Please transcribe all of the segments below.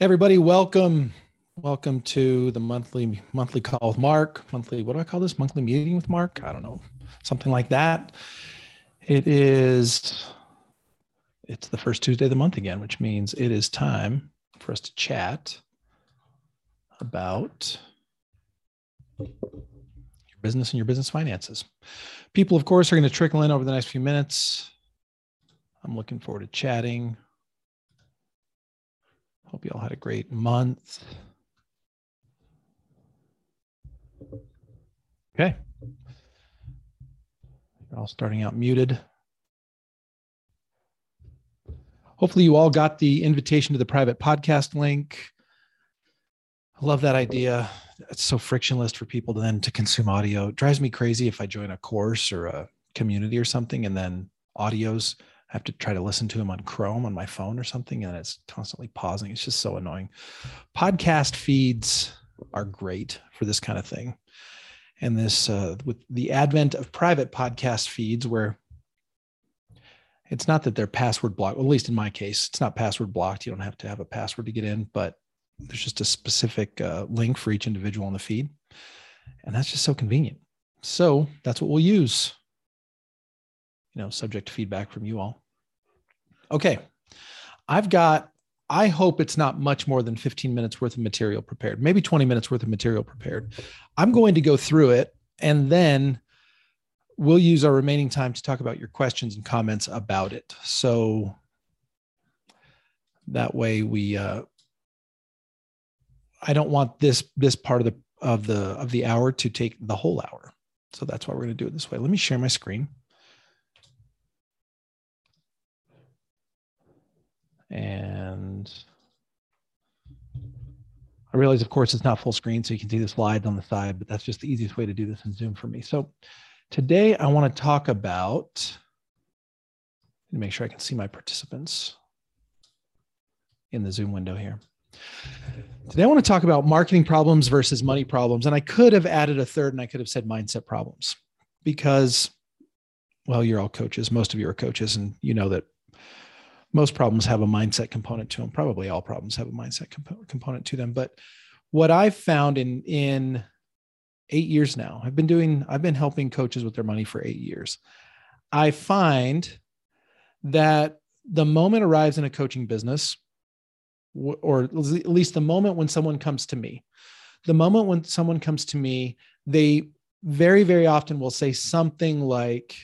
Everybody, welcome. Welcome to the monthly monthly call with Mark. Monthly, what do I call this? Monthly meeting with Mark? I don't know. Something like that. It is it's the first Tuesday of the month again, which means it is time for us to chat about your business and your business finances. People, of course, are going to trickle in over the next few minutes. I'm looking forward to chatting. Hope you all had a great month. Okay. You're all starting out muted. Hopefully, you all got the invitation to the private podcast link. I love that idea. It's so frictionless for people to then to consume audio. It drives me crazy if I join a course or a community or something, and then audios I have to try to listen to them on Chrome on my phone or something, and it's constantly pausing. It's just so annoying. Podcast feeds are great for this kind of thing. And this, uh, with the advent of private podcast feeds, where it's not that they're password blocked, well, at least in my case, it's not password blocked. You don't have to have a password to get in, but there's just a specific uh, link for each individual in the feed. And that's just so convenient. So that's what we'll use you know, subject to feedback from you all. Okay. I've got, I hope it's not much more than 15 minutes worth of material prepared, maybe 20 minutes worth of material prepared. I'm going to go through it and then we'll use our remaining time to talk about your questions and comments about it. So that way we, uh, I don't want this this part of the of the of the hour to take the whole hour. So that's why we're going to do it this way. Let me share my screen. And I realize, of course, it's not full screen, so you can see the slides on the side, but that's just the easiest way to do this in Zoom for me. So today I want to talk about, make sure I can see my participants in the Zoom window here. Today I want to talk about marketing problems versus money problems. And I could have added a third and I could have said mindset problems because, well, you're all coaches. Most of you are coaches, and you know that most problems have a mindset component to them. Probably all problems have a mindset comp- component to them. But what I've found in in eight years now, I've been doing, I've been helping coaches with their money for eight years. I find that the moment arrives in a coaching business, or at least the moment when someone comes to me, the moment when someone comes to me, they very, very often will say something like,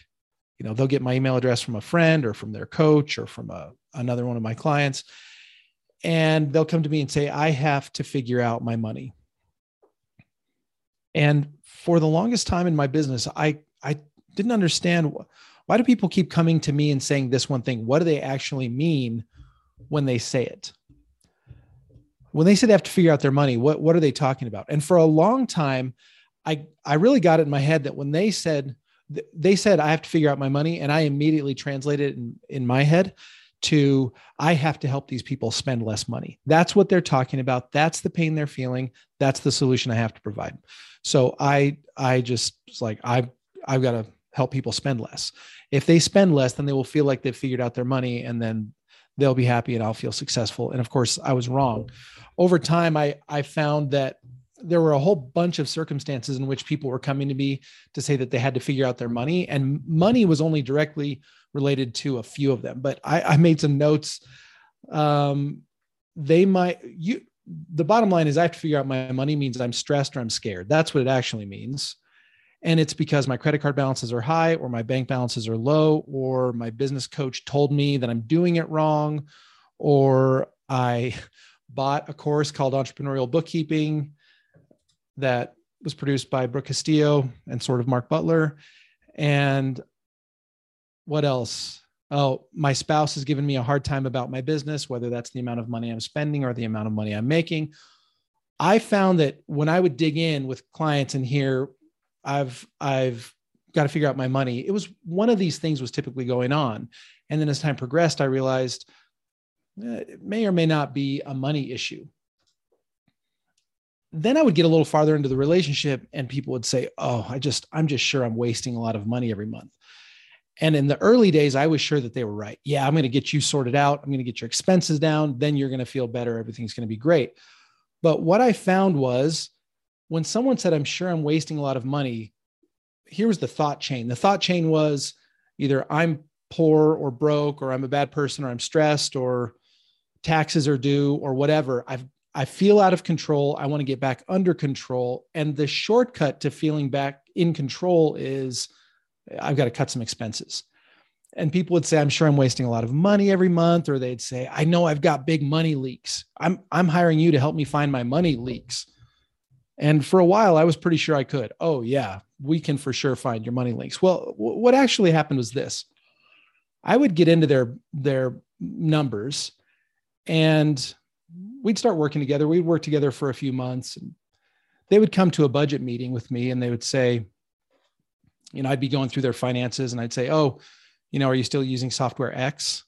you know they'll get my email address from a friend or from their coach or from a, another one of my clients and they'll come to me and say i have to figure out my money. And for the longest time in my business i i didn't understand why do people keep coming to me and saying this one thing? What do they actually mean when they say it? When they say they have to figure out their money what what are they talking about? And for a long time i i really got it in my head that when they said they said I have to figure out my money, and I immediately translated in, in my head to I have to help these people spend less money. That's what they're talking about. That's the pain they're feeling. That's the solution I have to provide. So I I just like I've I've got to help people spend less. If they spend less, then they will feel like they've figured out their money and then they'll be happy and I'll feel successful. And of course, I was wrong. Over time, I I found that there were a whole bunch of circumstances in which people were coming to me to say that they had to figure out their money and money was only directly related to a few of them. But i, I made some notes. Um, they might you the bottom line is i have to figure out my money means i'm stressed or i'm scared. That's what it actually means. And it's because my credit card balances are high or my bank balances are low or my business coach told me that i'm doing it wrong or i bought a course called entrepreneurial bookkeeping that was produced by Brooke Castillo and sort of Mark Butler. And what else? Oh, my spouse has given me a hard time about my business, whether that's the amount of money I'm spending or the amount of money I'm making. I found that when I would dig in with clients and hear, I've I've got to figure out my money. It was one of these things was typically going on, and then as time progressed, I realized eh, it may or may not be a money issue then I would get a little farther into the relationship and people would say, Oh, I just, I'm just sure I'm wasting a lot of money every month. And in the early days, I was sure that they were right. Yeah, I'm going to get you sorted out. I'm going to get your expenses down. Then you're going to feel better. Everything's going to be great. But what I found was when someone said, I'm sure I'm wasting a lot of money, here was the thought chain. The thought chain was either I'm poor or broke, or I'm a bad person, or I'm stressed, or taxes are due, or whatever. I've I feel out of control. I want to get back under control. And the shortcut to feeling back in control is I've got to cut some expenses. And people would say, I'm sure I'm wasting a lot of money every month. Or they'd say, I know I've got big money leaks. I'm, I'm hiring you to help me find my money leaks. And for a while, I was pretty sure I could. Oh, yeah, we can for sure find your money leaks. Well, w- what actually happened was this I would get into their, their numbers and we'd start working together. We'd work together for a few months and they would come to a budget meeting with me and they would say, you know, I'd be going through their finances and I'd say, Oh, you know, are you still using software X?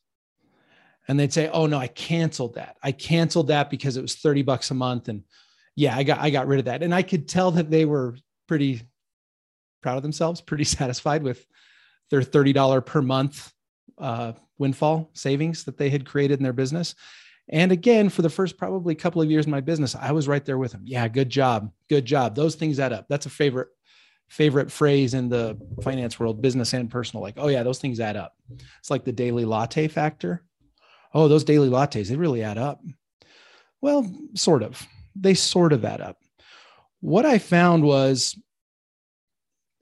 And they'd say, Oh no, I canceled that. I canceled that because it was 30 bucks a month. And yeah, I got I got rid of that. And I could tell that they were pretty proud of themselves, pretty satisfied with their $30 per month uh, windfall savings that they had created in their business. And again, for the first probably couple of years in my business, I was right there with them. Yeah, good job. Good job. Those things add up. That's a favorite favorite phrase in the finance world, business and personal. Like, oh yeah, those things add up. It's like the daily latte factor. Oh, those daily lattes, they really add up. Well, sort of. They sort of add up. What I found was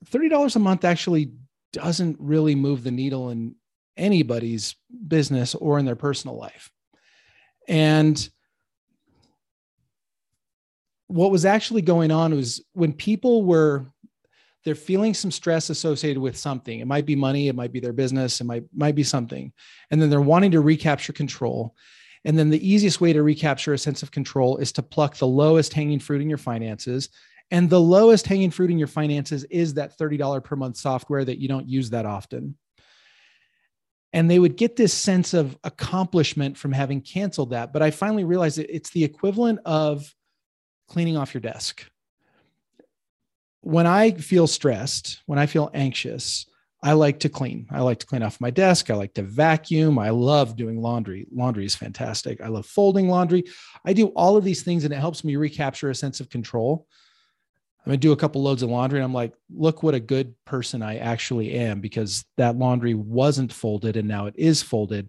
$30 a month actually doesn't really move the needle in anybody's business or in their personal life. And what was actually going on was when people were they're feeling some stress associated with something. It might be money, it might be their business, it might might be something. And then they're wanting to recapture control. And then the easiest way to recapture a sense of control is to pluck the lowest hanging fruit in your finances. And the lowest hanging fruit in your finances is that $30 per month software that you don't use that often and they would get this sense of accomplishment from having canceled that. But i finally realized that it's the equivalent of cleaning off your desk. When i feel stressed when i feel anxious i like to clean. I like to clean off my desk. I like to vacuum. I love doing laundry. Laundry is fantastic. I love folding laundry. I do all of these things and it helps me recapture a sense of control I'm gonna do a couple loads of laundry and I'm like, look what a good person I actually am because that laundry wasn't folded and now it is folded.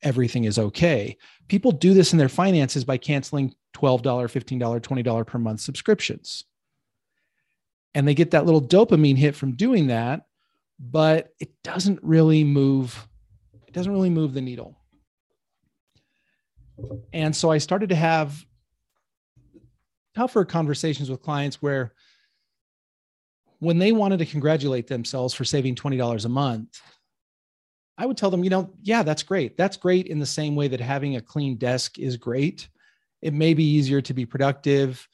Everything is okay. People do this in their finances by canceling $12, $15, $20 per month subscriptions. And they get that little dopamine hit from doing that, but it doesn't really move, it doesn't really move the needle. And so I started to have tougher conversations with clients where when they wanted to congratulate themselves for saving $20 a month, I would tell them, you know, yeah, that's great. That's great in the same way that having a clean desk is great. It may be easier to be productive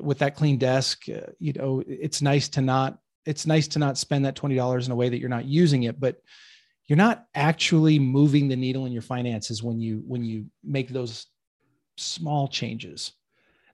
with that clean desk. Uh, you know, it's nice to not it's nice to not spend that $20 in a way that you're not using it, but you're not actually moving the needle in your finances when you when you make those small changes.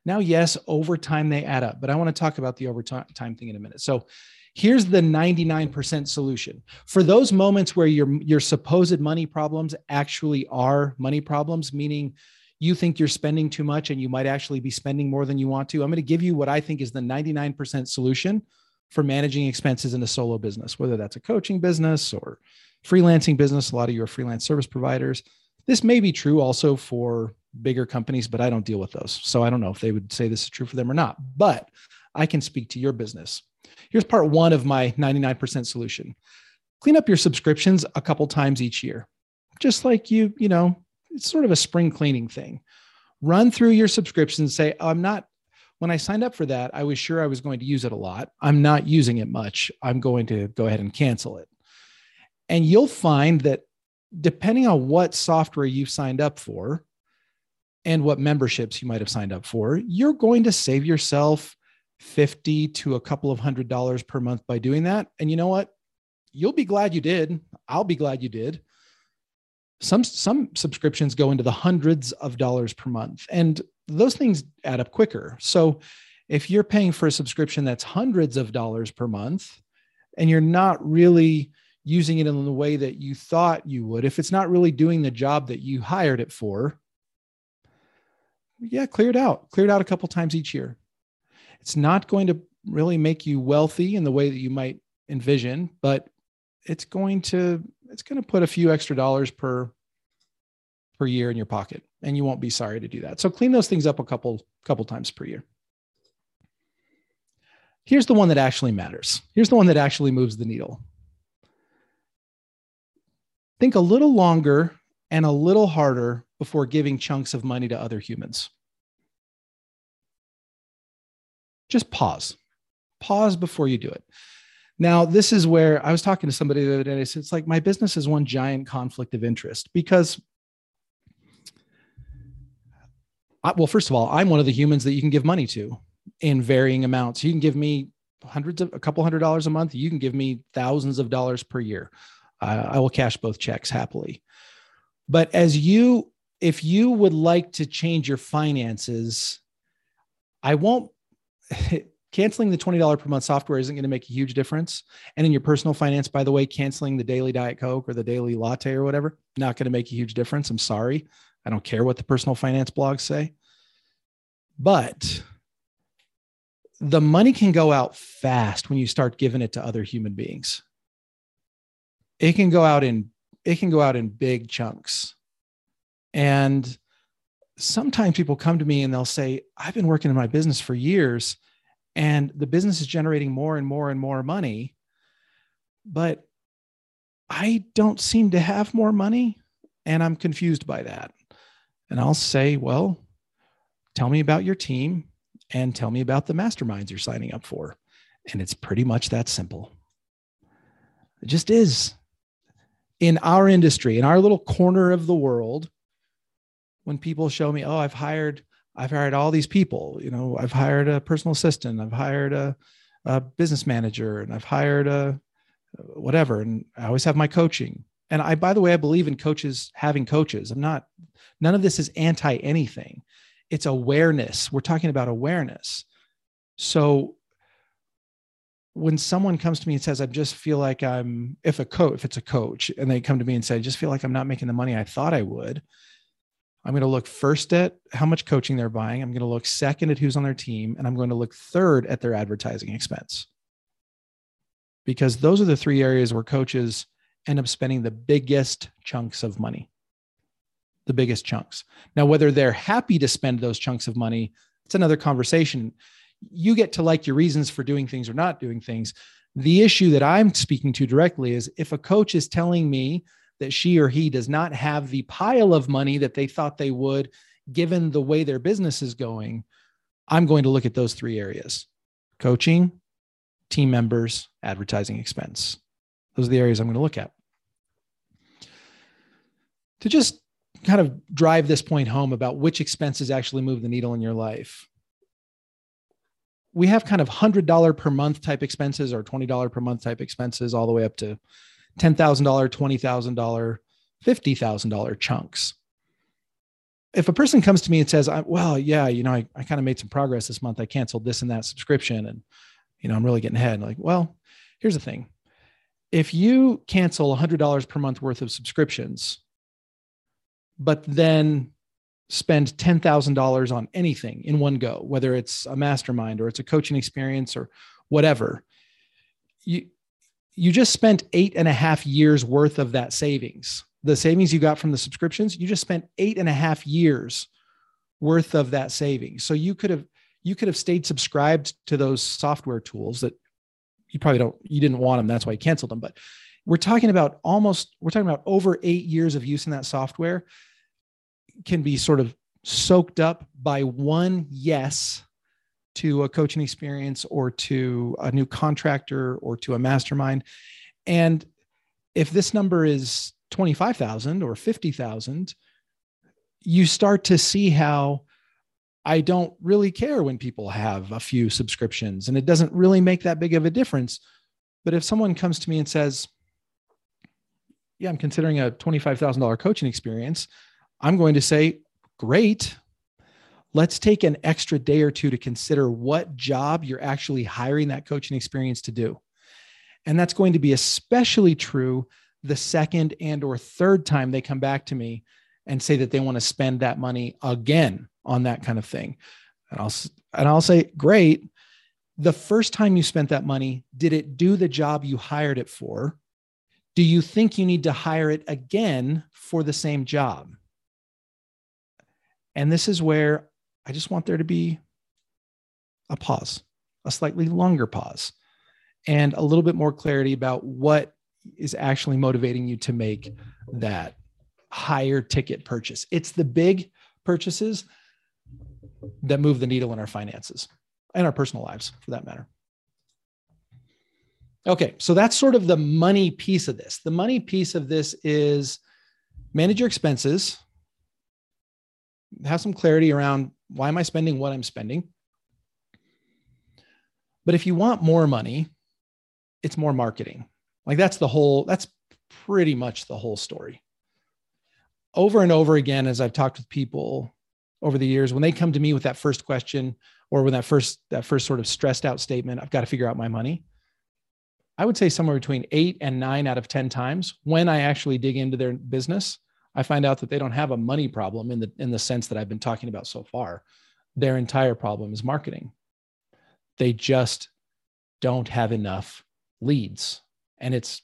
Now, yes, over time they add up, but I want to talk about the overtime thing in a minute. So here's the 99% solution. For those moments where your, your supposed money problems actually are money problems, meaning you think you're spending too much and you might actually be spending more than you want to, I'm going to give you what I think is the 99% solution for managing expenses in a solo business, whether that's a coaching business or freelancing business. A lot of your freelance service providers. This may be true also for bigger companies, but I don't deal with those. So I don't know if they would say this is true for them or not, but I can speak to your business. Here's part one of my 99% solution clean up your subscriptions a couple times each year. Just like you, you know, it's sort of a spring cleaning thing. Run through your subscriptions, say, I'm not, when I signed up for that, I was sure I was going to use it a lot. I'm not using it much. I'm going to go ahead and cancel it. And you'll find that depending on what software you've signed up for, and what memberships you might have signed up for, you're going to save yourself 50 to a couple of hundred dollars per month by doing that. And you know what? You'll be glad you did. I'll be glad you did. Some some subscriptions go into the hundreds of dollars per month and those things add up quicker. So if you're paying for a subscription that's hundreds of dollars per month and you're not really using it in the way that you thought you would, if it's not really doing the job that you hired it for, yeah, clear it out. Clear it out a couple times each year. It's not going to really make you wealthy in the way that you might envision, but it's going to it's going to put a few extra dollars per per year in your pocket and you won't be sorry to do that. So clean those things up a couple couple times per year. Here's the one that actually matters. Here's the one that actually moves the needle. Think a little longer and a little harder before giving chunks of money to other humans. Just pause. Pause before you do it. Now, this is where I was talking to somebody the other day. It's like my business is one giant conflict of interest because, I, well, first of all, I'm one of the humans that you can give money to in varying amounts. You can give me hundreds of a couple hundred dollars a month. You can give me thousands of dollars per year. I will cash both checks happily. But as you, if you would like to change your finances, I won't. canceling the $20 per month software isn't going to make a huge difference. And in your personal finance, by the way, canceling the daily Diet Coke or the daily latte or whatever, not going to make a huge difference. I'm sorry. I don't care what the personal finance blogs say. But the money can go out fast when you start giving it to other human beings. It can go out in it can go out in big chunks. And sometimes people come to me and they'll say, I've been working in my business for years and the business is generating more and more and more money but i don't seem to have more money and i'm confused by that. And i'll say well tell me about your team and tell me about the masterminds you're signing up for. And it's pretty much that simple. It just is in our industry in our little corner of the world when people show me oh i've hired I've hired all these people. You know, I've hired a personal assistant, I've hired a, a business manager, and I've hired a whatever. And I always have my coaching. And I, by the way, I believe in coaches having coaches. I'm not, none of this is anti anything. It's awareness. We're talking about awareness. So when someone comes to me and says, I just feel like I'm, if a coach, if it's a coach, and they come to me and say, I just feel like I'm not making the money I thought I would, I'm going to look first at how much coaching they're buying. I'm going to look second at who's on their team. And I'm going to look third at their advertising expense. Because those are the three areas where coaches end up spending the biggest chunks of money. The biggest chunks. Now, whether they're happy to spend those chunks of money, it's another conversation. You get to like your reasons for doing things or not doing things. The issue that I'm speaking to directly is if a coach is telling me that she or he does not have the pile of money that they thought they would, given the way their business is going, I'm going to look at those three areas coaching, team members, advertising expense. Those are the areas I'm going to look at. To just kind of drive this point home about which expenses actually move the needle in your life, we have kind of $100 per month type expenses or $20 per month type expenses, all the way up to $10,000, $20,000, $50,000 chunks. If a person comes to me and says, well, yeah, you know, I, I kind of made some progress this month. I canceled this and that subscription and, you know, I'm really getting ahead. Like, well, here's the thing. If you cancel $100 per month worth of subscriptions, but then spend $10,000 on anything in one go, whether it's a mastermind or it's a coaching experience or whatever, you, you just spent eight and a half years worth of that savings. The savings you got from the subscriptions, you just spent eight and a half years worth of that savings. So you could have you could have stayed subscribed to those software tools that you probably don't you didn't want them. That's why you canceled them. But we're talking about almost we're talking about over eight years of use in that software can be sort of soaked up by one yes to a coaching experience or to a new contractor or to a mastermind. And if this number is 25,000 or 50,000, you start to see how I don't really care when people have a few subscriptions and it doesn't really make that big of a difference. But if someone comes to me and says, Yeah, I'm considering a $25,000 coaching experience, I'm going to say, Great let's take an extra day or two to consider what job you're actually hiring that coaching experience to do. And that's going to be especially true the second and or third time they come back to me and say that they want to spend that money again on that kind of thing. And I'll and I'll say, "Great. The first time you spent that money, did it do the job you hired it for? Do you think you need to hire it again for the same job?" And this is where I just want there to be a pause, a slightly longer pause, and a little bit more clarity about what is actually motivating you to make that higher ticket purchase. It's the big purchases that move the needle in our finances and our personal lives for that matter. Okay, so that's sort of the money piece of this. The money piece of this is manage your expenses, have some clarity around why am I spending what I'm spending. But if you want more money, it's more marketing. Like that's the whole, that's pretty much the whole story. Over and over again, as I've talked with people over the years, when they come to me with that first question or when that first, that first sort of stressed out statement, I've got to figure out my money. I would say somewhere between eight and nine out of 10 times when I actually dig into their business, I find out that they don't have a money problem in the in the sense that I've been talking about so far. Their entire problem is marketing. They just don't have enough leads. And it's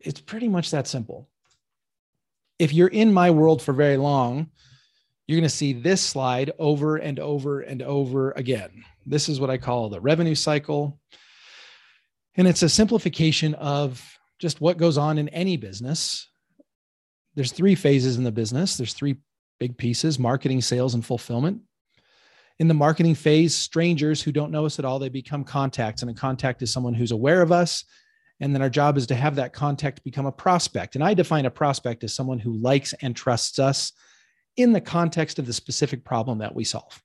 it's pretty much that simple. If you're in my world for very long, you're going to see this slide over and over and over again. This is what I call the revenue cycle. And it's a simplification of just what goes on in any business there's three phases in the business. There's three big pieces: marketing, sales, and fulfillment. In the marketing phase, strangers who don't know us at all, they become contacts, and a contact is someone who's aware of us. And then our job is to have that contact become a prospect. And I define a prospect as someone who likes and trusts us in the context of the specific problem that we solve.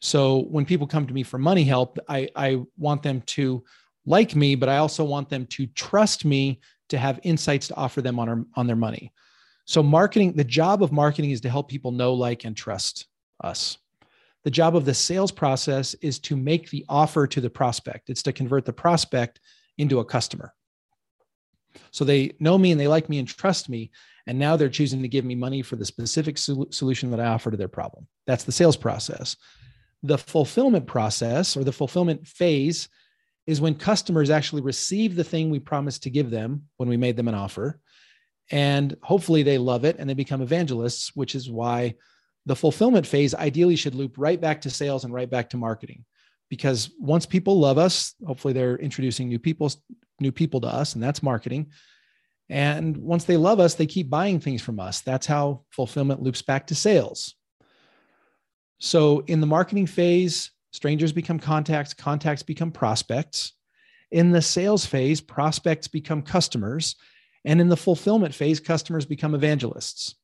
So when people come to me for money help, I, I want them to like me, but I also want them to trust me to have insights to offer them on, our, on their money. So, marketing, the job of marketing is to help people know, like, and trust us. The job of the sales process is to make the offer to the prospect, it's to convert the prospect into a customer. So they know me and they like me and trust me. And now they're choosing to give me money for the specific sol- solution that I offer to their problem. That's the sales process. The fulfillment process or the fulfillment phase is when customers actually receive the thing we promised to give them when we made them an offer. And hopefully they love it and they become evangelists, which is why the fulfillment phase ideally should loop right back to sales and right back to marketing. Because once people love us, hopefully they're introducing new people, new people to us, and that's marketing. And once they love us, they keep buying things from us. That's how fulfillment loops back to sales. So in the marketing phase, Strangers become contacts, contacts become prospects. In the sales phase, prospects become customers. And in the fulfillment phase, customers become evangelists.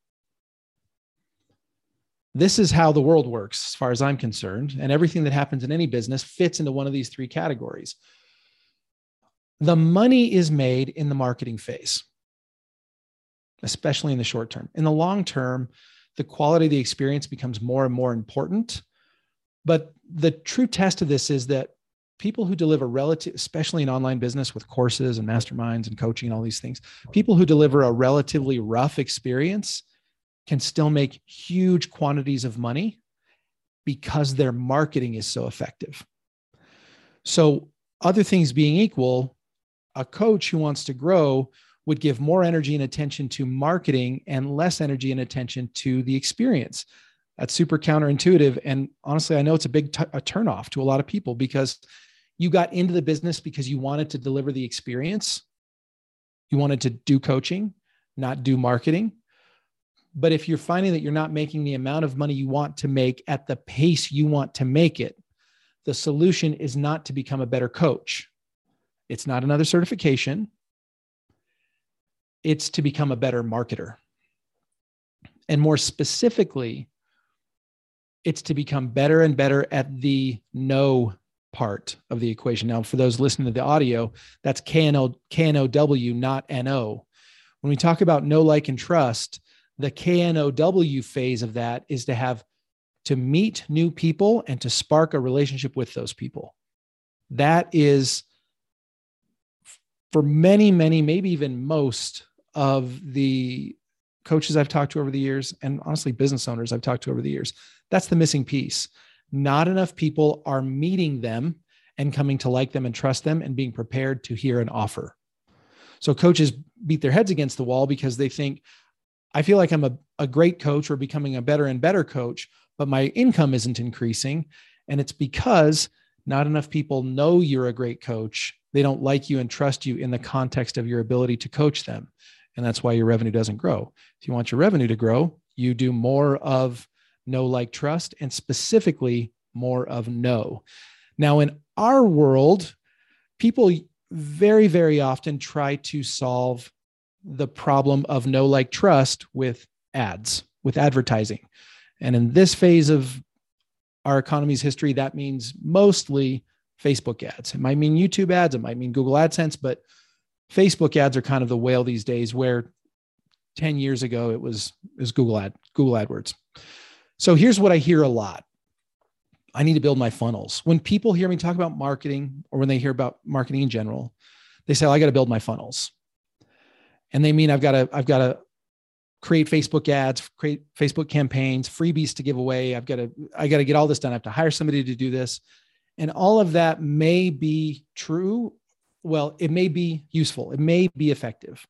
This is how the world works, as far as I'm concerned. And everything that happens in any business fits into one of these three categories. The money is made in the marketing phase, especially in the short term. In the long term, the quality of the experience becomes more and more important but the true test of this is that people who deliver relative, especially in online business with courses and masterminds and coaching and all these things, people who deliver a relatively rough experience can still make huge quantities of money because their marketing is so effective. So, other things being equal, a coach who wants to grow would give more energy and attention to marketing and less energy and attention to the experience. That's super counterintuitive. And honestly, I know it's a big t- a turnoff to a lot of people because you got into the business because you wanted to deliver the experience. You wanted to do coaching, not do marketing. But if you're finding that you're not making the amount of money you want to make at the pace you want to make it, the solution is not to become a better coach. It's not another certification. It's to become a better marketer. And more specifically, it's to become better and better at the know part of the equation. Now, for those listening to the audio, that's KNO, KNOW, not NO. When we talk about know, like, and trust, the KNOW phase of that is to have to meet new people and to spark a relationship with those people. That is for many, many, maybe even most of the coaches I've talked to over the years, and honestly, business owners I've talked to over the years, that's the missing piece. Not enough people are meeting them and coming to like them and trust them and being prepared to hear an offer. So coaches beat their heads against the wall because they think, I feel like I'm a, a great coach or becoming a better and better coach, but my income isn't increasing. And it's because not enough people know you're a great coach they don't like you and trust you in the context of your ability to coach them. And that's why your revenue doesn't grow. If you want your revenue to grow, you do more of know, like, trust, and specifically more of no. Now, in our world, people very, very often try to solve the problem of no like, trust with ads, with advertising. And in this phase of our economy's history, that means mostly Facebook ads. It might mean YouTube ads, it might mean Google AdSense, but Facebook ads are kind of the whale these days where 10 years ago it was is Google ad Google AdWords. So here's what I hear a lot. I need to build my funnels. When people hear me talk about marketing or when they hear about marketing in general, they say, oh, I got to build my funnels. And they mean I've got to, I've got to create Facebook ads, create Facebook campaigns, freebies to give away. I've got to, I got to get all this done. I have to hire somebody to do this. And all of that may be true. Well, it may be useful, it may be effective.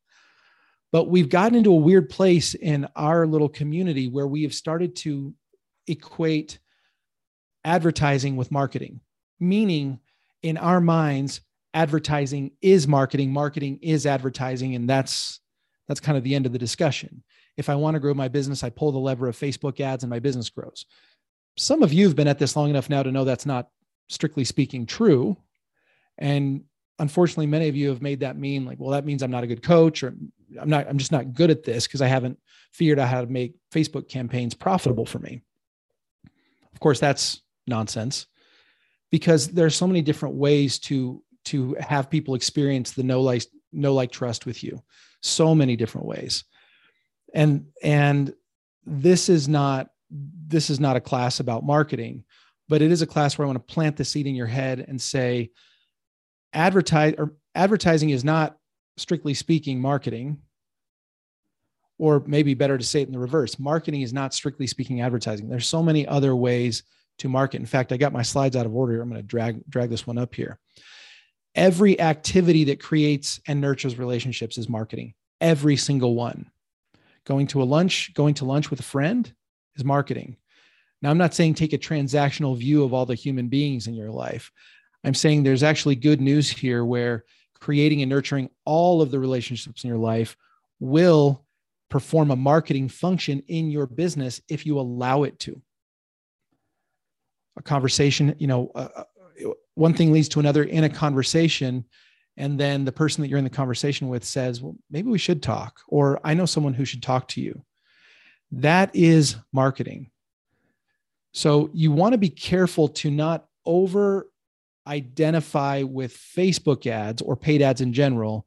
But we've gotten into a weird place in our little community where we have started to equate advertising with marketing, meaning in our minds, advertising is marketing, marketing is advertising, and that's that's kind of the end of the discussion. If I want to grow my business, I pull the lever of Facebook ads and my business grows. Some of you have been at this long enough now to know that's not strictly speaking true and unfortunately many of you have made that mean like well that means i'm not a good coach or i'm not i'm just not good at this because i haven't figured out how to make facebook campaigns profitable for me. Of course that's nonsense because there's so many different ways to to have people experience the no like no like trust with you. So many different ways. And and this is not this is not a class about marketing but it is a class where I want to plant the seed in your head and say, advertise or advertising is not strictly speaking marketing. Or maybe better to say it in the reverse. Marketing is not strictly speaking advertising. There's so many other ways to market. In fact, I got my slides out of order. I'm going to drag drag this one up here. Every activity that creates and nurtures relationships is marketing. Every single one. Going to a lunch, going to lunch with a friend is marketing. Now, I'm not saying take a transactional view of all the human beings in your life. I'm saying there's actually good news here where creating and nurturing all of the relationships in your life will perform a marketing function in your business if you allow it to. A conversation, you know, uh, uh one thing leads to another in a conversation. And then the person that you're in the conversation with says, well, maybe we should talk, or I know someone who should talk to you. That is marketing. So you want to be careful to not over identify with Facebook ads or paid ads in general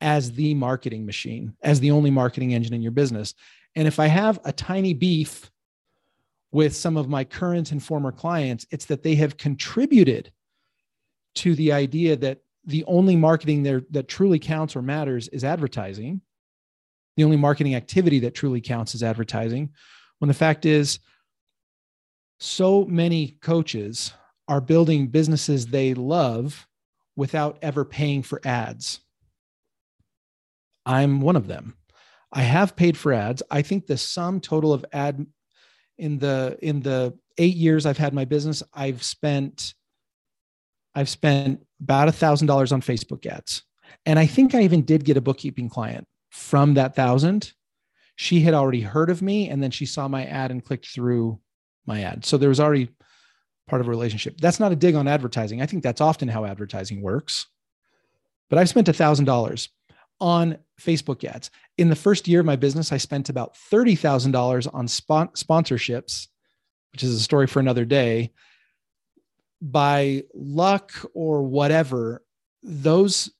as the marketing machine, as the only marketing engine in your business. And if I have a tiny beef with some of my current and former clients, it's that they have contributed to the idea that the only marketing there that truly counts or matters is advertising. The only marketing activity that truly counts is advertising. When the fact is, so many coaches are building businesses they love without ever paying for ads. I'm one of them. I have paid for ads. I think the sum total of ad in the in the 8 years I've had my business, I've spent I've spent about a thousand dollars on Facebook ads. And I think I even did get a bookkeeping client from that thousand. She had already heard of me and then she saw my ad and clicked through my ad. So there was already part of a relationship. That's not a dig on advertising. I think that's often how advertising works. But I've spent $1,000 on Facebook ads. In the first year of my business, I spent about $30,000 on spon- sponsorships, which is a story for another day. By luck or whatever, those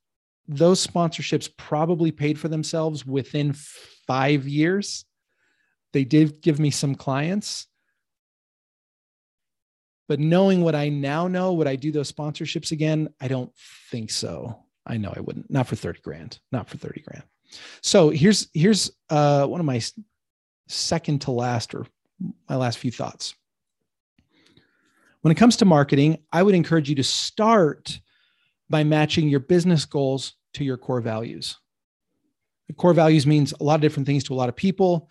those sponsorships probably paid for themselves within 5 years. They did give me some clients, but knowing what I now know, would I do those sponsorships again? I don't think so. I know I wouldn't. Not for 30 grand. Not for 30 grand. So here's here's uh, one of my second to last or my last few thoughts. When it comes to marketing, I would encourage you to start by matching your business goals to your core values. The core values means a lot of different things to a lot of people.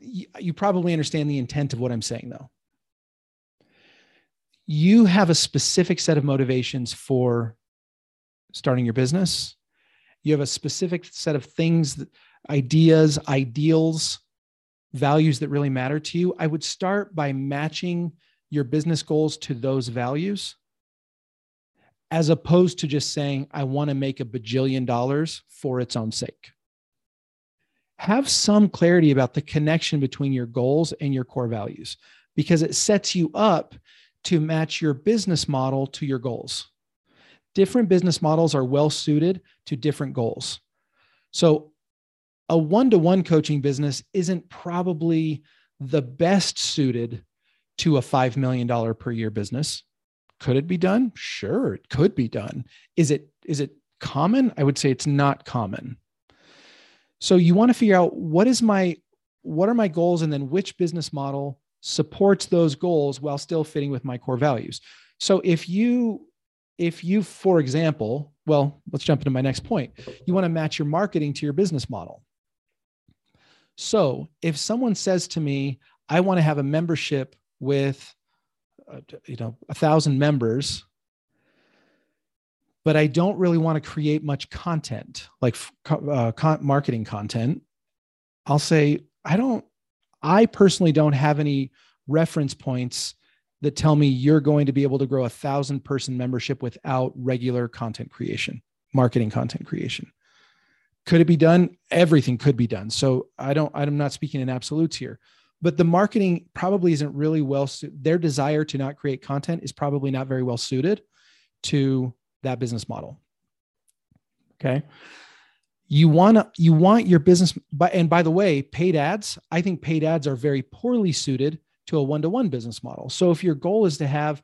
You probably understand the intent of what I'm saying, though. You have a specific set of motivations for starting your business. You have a specific set of things, ideas, ideals, values that really matter to you. I would start by matching your business goals to those values as opposed to just saying, I want to make a bajillion dollars for its own sake. Have some clarity about the connection between your goals and your core values because it sets you up to match your business model to your goals. Different business models are well suited to different goals. So, a one to one coaching business isn't probably the best suited to a $5 million per year business. Could it be done? Sure, it could be done. Is it is it common? I would say it's not common. So you want to figure out what is my what are my goals and then which business model supports those goals while still fitting with my core values. So if you if you for example, well, let's jump into my next point. You want to match your marketing to your business model. So if someone says to me, I want to have a membership with uh, you know a thousand members but i don't really want to create much content like uh, marketing content i'll say i don't i personally don't have any reference points that tell me you're going to be able to grow a thousand person membership without regular content creation marketing content creation. Could it be done? Everything could be done. So i don't i'm not speaking in absolutes here but the marketing probably isn't really well their desire to not create content is probably not very well suited to that business model. Okay you want to you want your business but and by the way paid ads i think paid ads are very poorly suited to a one-to-one business model so if your goal is to have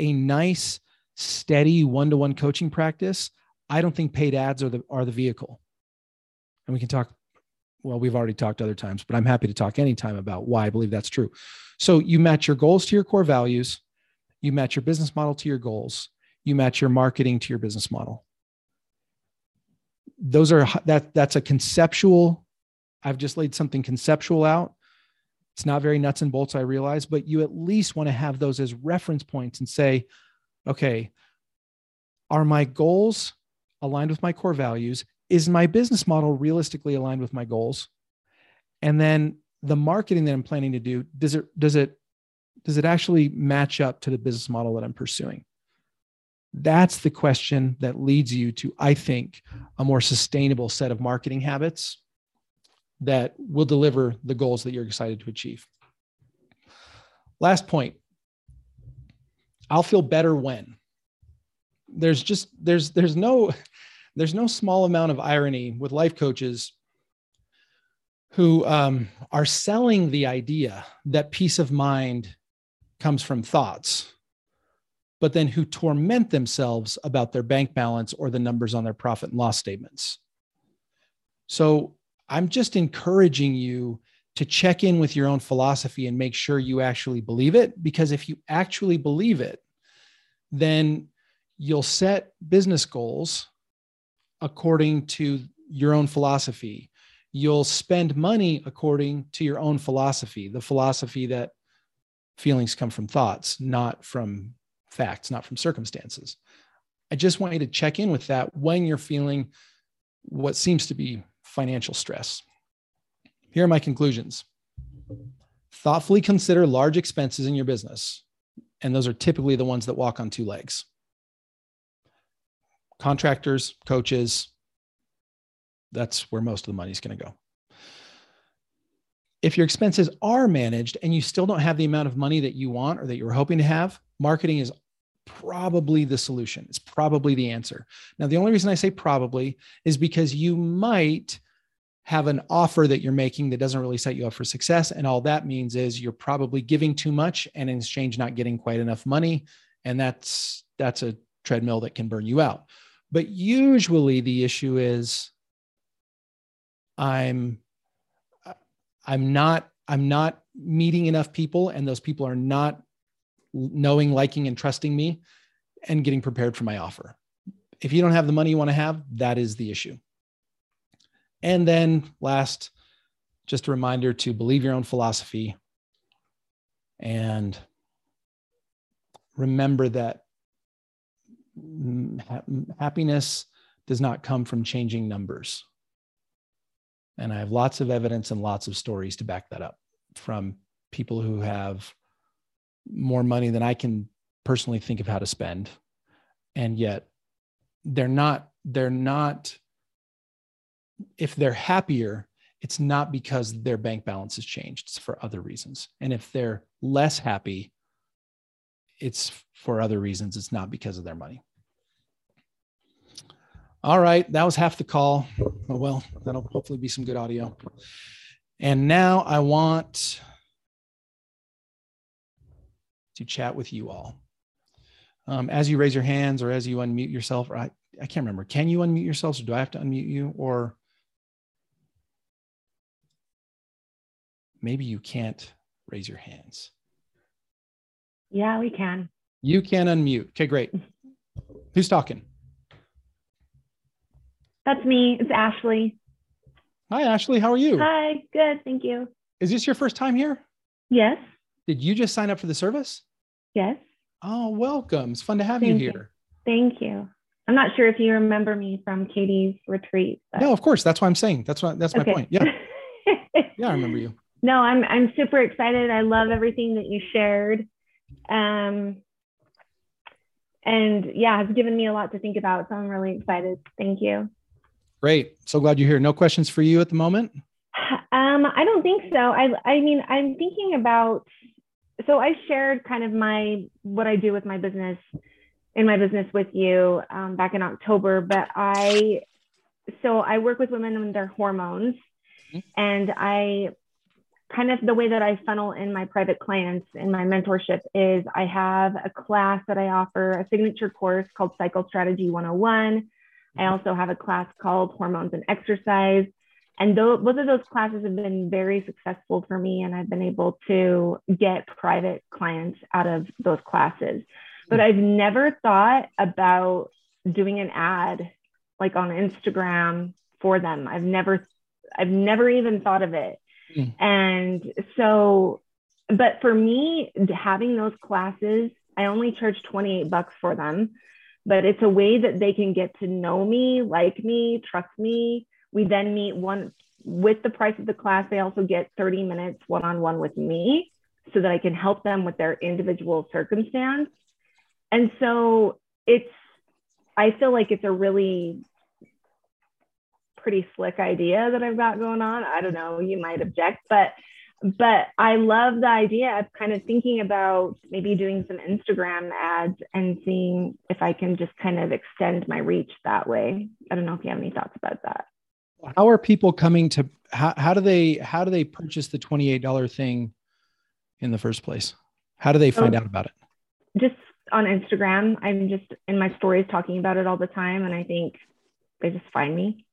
a nice steady one-to-one coaching practice i don't think paid ads are the are the vehicle and we can talk well, we've already talked other times, but I'm happy to talk anytime about why I believe that's true. So you match your goals to your core values, you match your business model to your goals, you match your marketing to your business model. Those are that that's a conceptual. I've just laid something conceptual out. It's not very nuts and bolts, I realize, but you at least want to have those as reference points and say, okay, are my goals aligned with my core values? is my business model realistically aligned with my goals and then the marketing that i'm planning to do does it does it does it actually match up to the business model that i'm pursuing that's the question that leads you to i think a more sustainable set of marketing habits that will deliver the goals that you're excited to achieve. Last point. I'll feel better when. There's just there's there's no there's no small amount of irony with life coaches who um, are selling the idea that peace of mind comes from thoughts, but then who torment themselves about their bank balance or the numbers on their profit and loss statements. So I'm just encouraging you to check in with your own philosophy and make sure you actually believe it. Because if you actually believe it, then you'll set business goals according to your own philosophy. You'll spend money according to your own philosophy, the philosophy that feelings come from thoughts, not from facts, not from circumstances. I just want you to check in with that when you're feeling what seems to be financial stress. Here are my conclusions. Thoughtfully consider large expenses in your business, and those are typically the ones that walk on two legs contractors, coaches. That's where most of the money is going to go. If your expenses are managed and you still don't have the amount of money that you want or that you were hoping to have, marketing is probably the solution. It's probably the answer. Now, the only reason I say probably is because you might have an offer that you're making that doesn't really set you up for success. And all that means is you're probably giving too much and in exchange not getting quite enough money. And that's that's a treadmill that can burn you out. But usually the issue is I'm I'm not I'm not meeting enough people and those people are not knowing, liking and trusting me and getting prepared for my offer. If you don't have the money you want to have, that is the issue. And then last just a reminder to believe your own philosophy and remember that happiness does not come from changing numbers. And I have lots of evidence and lots of stories to back that up from people who have more money than I can personally think of how to spend. And yet they're not, they're not, if they're happier, it's not because their bank balance has changed, it's for other reasons. And if they're less happy, it's for other reasons, it's not because of their money. All right, that was half the call. Oh, well, that'll hopefully be some good audio. And now I want to chat with you all. Um, as you raise your hands or as you unmute yourself, or I, I can't remember, can you unmute yourselves or do I have to unmute you? Or maybe you can't raise your hands. Yeah, we can. You can unmute. Okay, great. Who's talking? That's me. It's Ashley. Hi, Ashley. How are you? Hi. Good. Thank you. Is this your first time here? Yes. Did you just sign up for the service? Yes. Oh, welcome. It's fun to have Thank you here. You. Thank you. I'm not sure if you remember me from Katie's retreat. But... No, of course. That's why I'm saying. That's why that's my point. Yeah. yeah, I remember you. No, I'm I'm super excited. I love everything that you shared. Um and yeah, it's given me a lot to think about. So I'm really excited. Thank you. Great. So glad you're here. No questions for you at the moment? Um, I don't think so. I I mean, I'm thinking about so I shared kind of my what I do with my business in my business with you um, back in October, but I so I work with women and their hormones, mm-hmm. and I kind of the way that I funnel in my private clients in my mentorship is I have a class that I offer, a signature course called Cycle Strategy 101. I also have a class called Hormones and Exercise. And both of those classes have been very successful for me, and I've been able to get private clients out of those classes. But I've never thought about doing an ad like on Instagram for them. I've never, I've never even thought of it. Mm. And so, but for me, having those classes, I only charge 28 bucks for them, but it's a way that they can get to know me, like me, trust me, we then meet one with the price of the class. They also get 30 minutes one on one with me so that I can help them with their individual circumstance. And so it's, I feel like it's a really pretty slick idea that I've got going on. I don't know, you might object, but but I love the idea of kind of thinking about maybe doing some Instagram ads and seeing if I can just kind of extend my reach that way. I don't know if you have any thoughts about that. How are people coming to how, how do they how do they purchase the $28 thing in the first place? How do they find oh. out about it? Just on instagram. I'm just in my stories talking about it all the time and i think they just find me.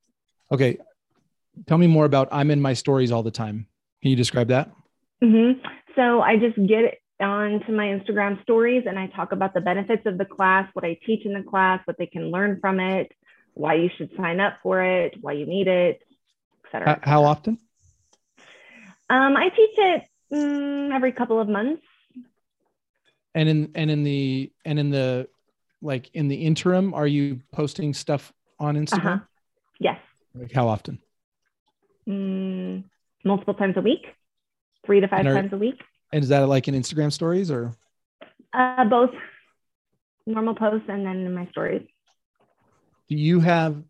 Okay. Tell me more about i'm in my stories all the time can you describe that mm-hmm. so i just get on to my instagram stories and i talk about the benefits of the class what i teach in the class what they can learn from it why you should sign up for it, why you need it, etc. How often? Um, I teach it um, every couple of months. And in and in the and in the like in the interim, are you posting stuff on Instagram? Uh-huh. Yes. Like how often? Mm, multiple times a week, three to five are, times a week. And is that like in Instagram stories or? Uh, both normal posts and then in my stories do you have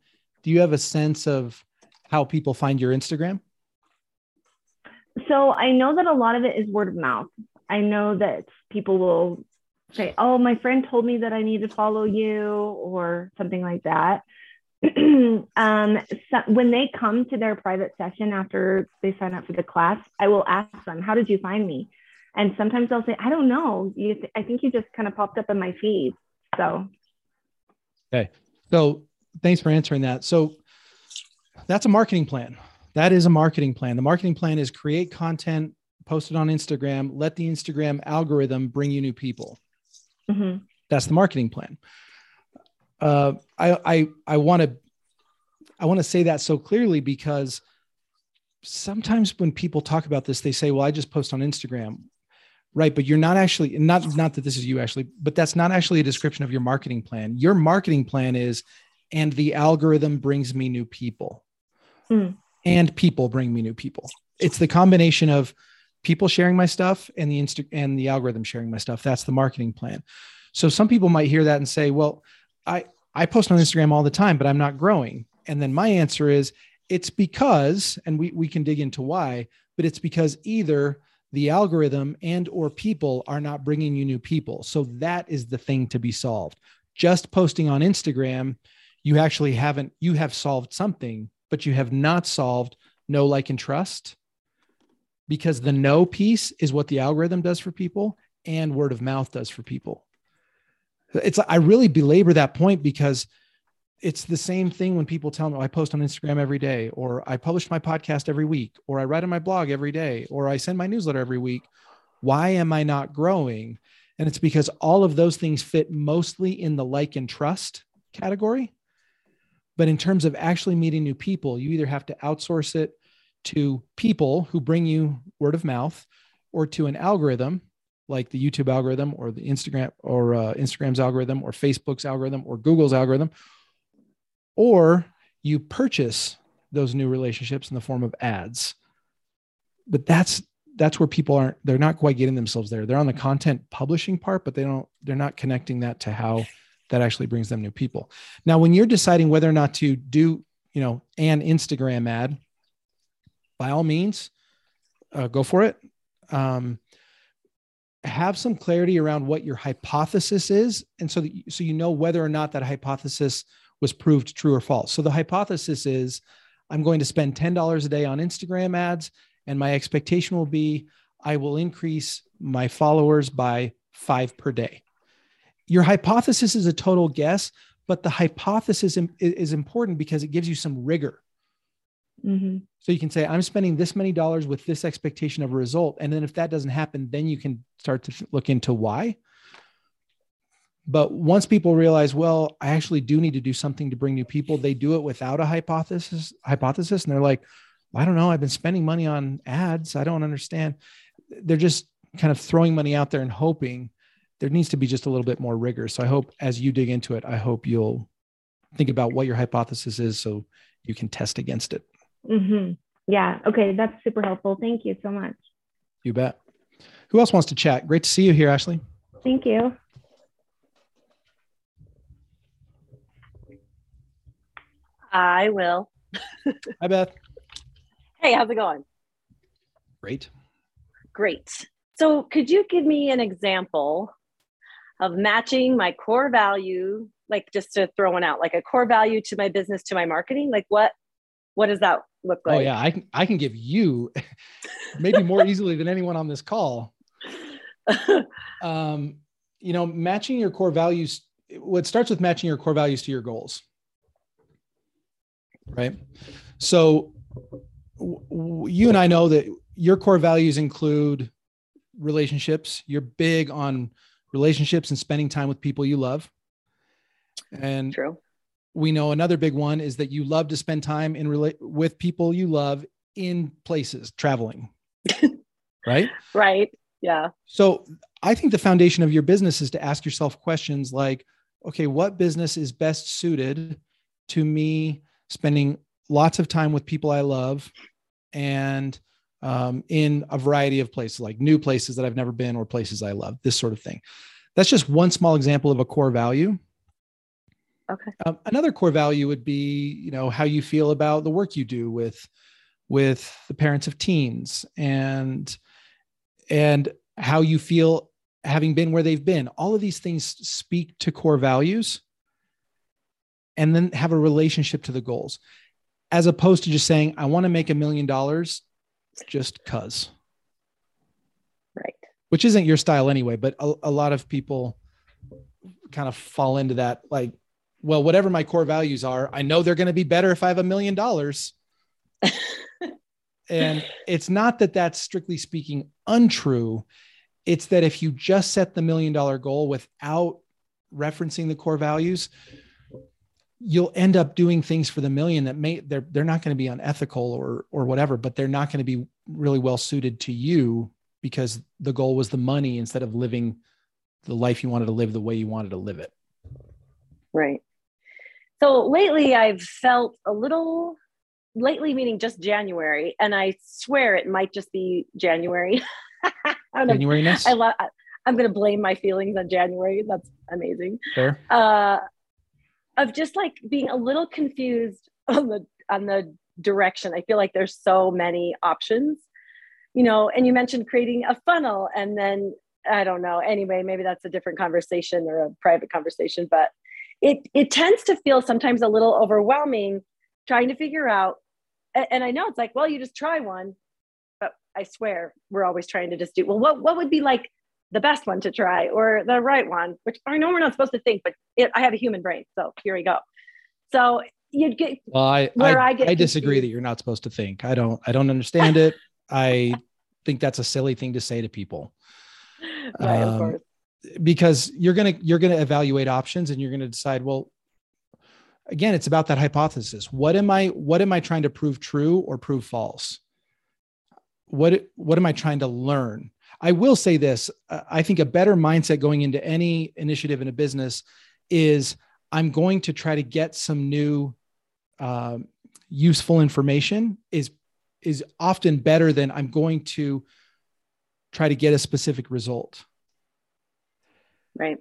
do you have a sense of how people find your instagram so i know that a lot of it is word of mouth i know that people will say oh my friend told me that i need to follow you or something like that um, so when they come to their private session after they sign up for the class i will ask them how did you find me and sometimes they'll say i don't know you th- i think you just kind of popped up in my feed so okay so thanks for answering that. So that's a marketing plan. That is a marketing plan. The marketing plan is create content, post it on Instagram, let the Instagram algorithm bring you new people. Mm-hmm. That's the marketing plan. Uh, I I I want to I want to say that so clearly because sometimes when people talk about this, they say, "Well, I just post on Instagram." Right, but you're not actually not not that this is you actually, but that's not actually a description of your marketing plan. Your marketing plan is, and the algorithm brings me new people, mm. and people bring me new people. It's the combination of people sharing my stuff and the insta and the algorithm sharing my stuff. That's the marketing plan. So some people might hear that and say, "Well, I I post on Instagram all the time, but I'm not growing." And then my answer is, it's because, and we we can dig into why, but it's because either the algorithm and or people are not bringing you new people. So that is the thing to be solved. Just posting on Instagram, you actually haven't you have solved something, but you have not solved know like and trust because the know piece is what the algorithm does for people and word of mouth does for people. It's I really belabor that point because it's the same thing when people tell me oh, I post on Instagram every day, or I publish my podcast every week, or I write on my blog every day, or I send my newsletter every week. Why am I not growing? And it's because all of those things fit mostly in the like and trust category. But in terms of actually meeting new people, you either have to outsource it to people who bring you word of mouth or to an algorithm like the YouTube algorithm or the Instagram or uh, Instagram's algorithm or Facebook's algorithm or Google's algorithm or you purchase those new relationships in the form of ads. But that's that's where people aren't they're not quite getting themselves there. They're on the content publishing part but they don't they're not connecting that to how that actually brings them new people. Now when you're deciding whether or not to do you know an instagram ad by all means uh, go for it. Um, have some clarity around what your hypothesis is and so that, you, so you know whether or not that hypothesis was proved true or false. So the hypothesis is I'm going to spend $10 a day on Instagram ads, and my expectation will be I will increase my followers by five per day. Your hypothesis is a total guess, but the hypothesis is important because it gives you some rigor. Mm-hmm. So you can say, I'm spending this many dollars with this expectation of a result. And then if that doesn't happen, then you can start to look into why. But once people realize, well, I actually do need to do something to bring new people, they do it without a hypothesis, hypothesis, and they're like, I don't know, I've been spending money on ads. I don't understand. They're just kind of throwing money out there and hoping there needs to be just a little bit more rigor. So I hope as you dig into it, I hope you'll think about what your hypothesis is so you can test against it. Mm-hmm. Yeah. Okay. That's super helpful. Thank you so much. You bet. Who else wants to chat? Great to see you here, Ashley. Thank you. I will. Hi, Beth. Hey, how's it going? Great. Great. So, could you give me an example of matching my core value, like just to throw one out, like a core value to my business to my marketing? Like, what what does that look oh, like? Oh yeah, I can I can give you maybe more easily than anyone on this call. um, you know, matching your core values. What starts with matching your core values to your goals right? So w- you and I know that your core values include relationships. You're big on relationships and spending time with people you love. And True. We know another big one is that you love to spend time in rela- with people you love in places, traveling. right? Right. Yeah. So I think the foundation of your business is to ask yourself questions like, okay, what business is best suited to me spending lots of time with people I love and um, in a variety of places, like new places that I've never been or places I love, this sort of thing. That's just one small example of a core value. Okay. Um, another core value would be, you know, how you feel about the work you do with with the parents of teens and and how you feel having been where they've been. All of these things speak to core values and then have a relationship to the goals as opposed to just saying i want to make a million dollars just cuz right which isn't your style anyway but a, a, lot of people kind of fall into that like well, whatever my core values are, I know they're going to be better if I have a million dollars. and it's not that that's strictly speaking untrue. It's that if you just set the million dollar goal without referencing the core values, you'll end up doing things for the million that may they're they're not going to be unethical or or whatever, but they're not going to be really well suited to you because the goal was the money instead of living the life you wanted to live the way you wanted to live it. Right. So lately I've felt a little lately meaning just January and I swear it might just be January. Januaryness. I love I'm going to blame my feelings on January. That's amazing. Fair. Uh of just like being a little confused on the on the direction. I feel like there's so many options. You know, and you mentioned creating a funnel and then I don't know. Anyway, maybe that's a different conversation or a private conversation, but it it tends to feel sometimes a little overwhelming trying to figure out and I know it's like, well, you just try one, but I swear we're always trying to just do well, what what would be like the best one to try or the right one, which I know we're not supposed to think, but it, I have a human brain. So here we go. So you'd get well, I I, I, I disagree that you're not supposed to think. I don't I don't understand it. I think that's a silly thing to say to people. Right, um, of course. Because you're gonna you're gonna evaluate options and you're gonna decide, well, again, it's about that hypothesis. What am I what am I trying to prove true or prove false? What what am I trying to learn? I will say this I think a better mindset going into any initiative in a business is I'm going to try to get some new uh, useful information is is often better than I'm going to try to get a specific result. Right.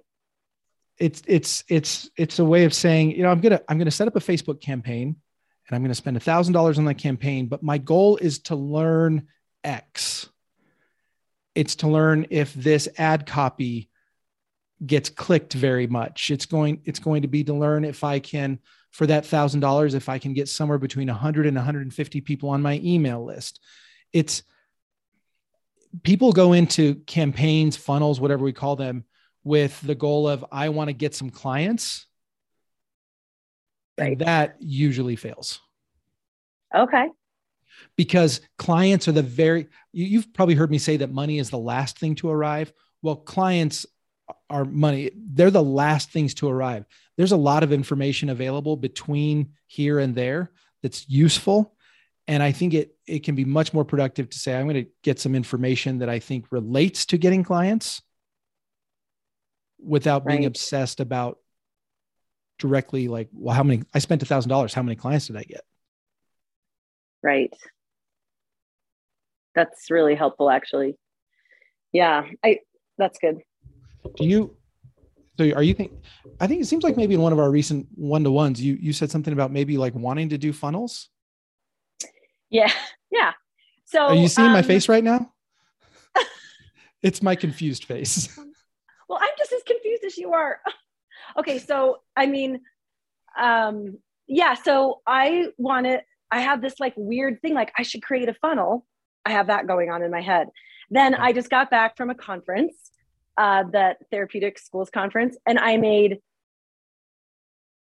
It's it's it's it's a way of saying, you know, I'm gonna I'm gonna set up a Facebook campaign and I'm gonna spend a thousand dollars on that campaign, but my goal is to learn X. It's to learn if this ad copy gets clicked very much. It's going it's going to be to learn if i can for that thousand dollars if i can get somewhere between 100 and 150 people on my email list. It's people go into campaigns funnels whatever we call them with the goal of i want to get some clients. Right. and that usually fails. Okay. Because clients are the very you, have probably heard me say that money is the last thing to arrive. Well clients are money they're the last things to arrive. There's a lot of information available between here and there that's useful. And i think it it can be much more productive to say i'm going to get some information that i think relates to getting clients without being right. obsessed about directly like well how many i spent a thousand dollars how many clients did i get? Right. That's really helpful actually. Yeah i that's good. Do you so are you think i think it seems like maybe in one of our recent one-to-ones you you said something about maybe like wanting to do funnels. Yeah yeah. So are you seeing um, my face right now? It's my confused face. well i'm just as you are okay so i mean um yeah so i want to i have this like weird thing like i should create a funnel I have that going on in my head. Then I just got back from a conference, uh, that therapeutic schools conference, and I made,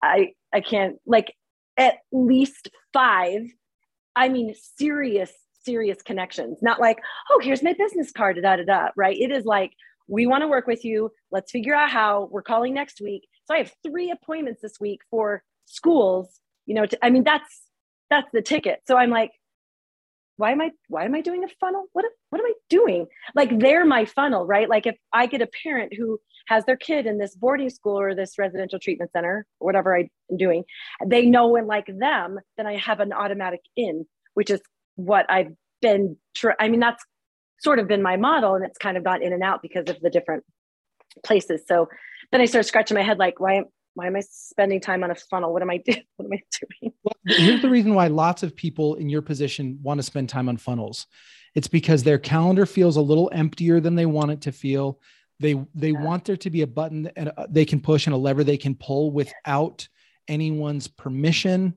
I I can't like at least five, I mean serious serious connections. Not like oh here's my business card da da da right. It is like we want to work with you. Let's figure out how. We're calling next week. So I have three appointments this week for schools. You know, to, I mean that's that's the ticket. So I'm like, why am I why am I doing a funnel? What what am I doing? Like they're my funnel, right? Like if I get a parent who has their kid in this boarding school or this residential treatment center or whatever I'm doing, they know and like them, then I have an automatic in, which is what I've been. Tr- I mean, that's sort of been my model, and it's kind of gone in and out because of the different places. So then I start scratching my head, like, why why am I spending time on a funnel? What am I doing? What am I doing? Well, here's the reason why lots of people in your position want to spend time on funnels. It's because their calendar feels a little emptier than they want it to feel. They they yeah. want there to be a button and uh, they can push and a lever they can pull without anyone's permission,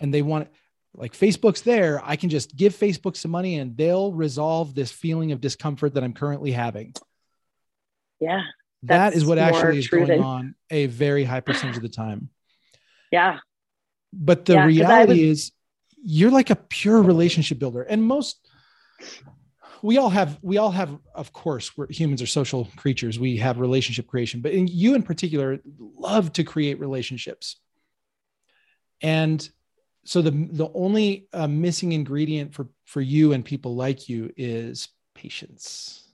and they want like Facebook's there. I can just give Facebook some money and they'll resolve this feeling of discomfort that I'm currently having. Yeah, that is what actually is going than- on a very high percentage of the time. Yeah. But the Yeah, reality was- is you're like a pure relationship builder. And most we all have we all have of course we're humans are social creatures we have relationship creation but in, you in particular love to create relationships and so the the only uh, missing ingredient for for you and people like you is patience.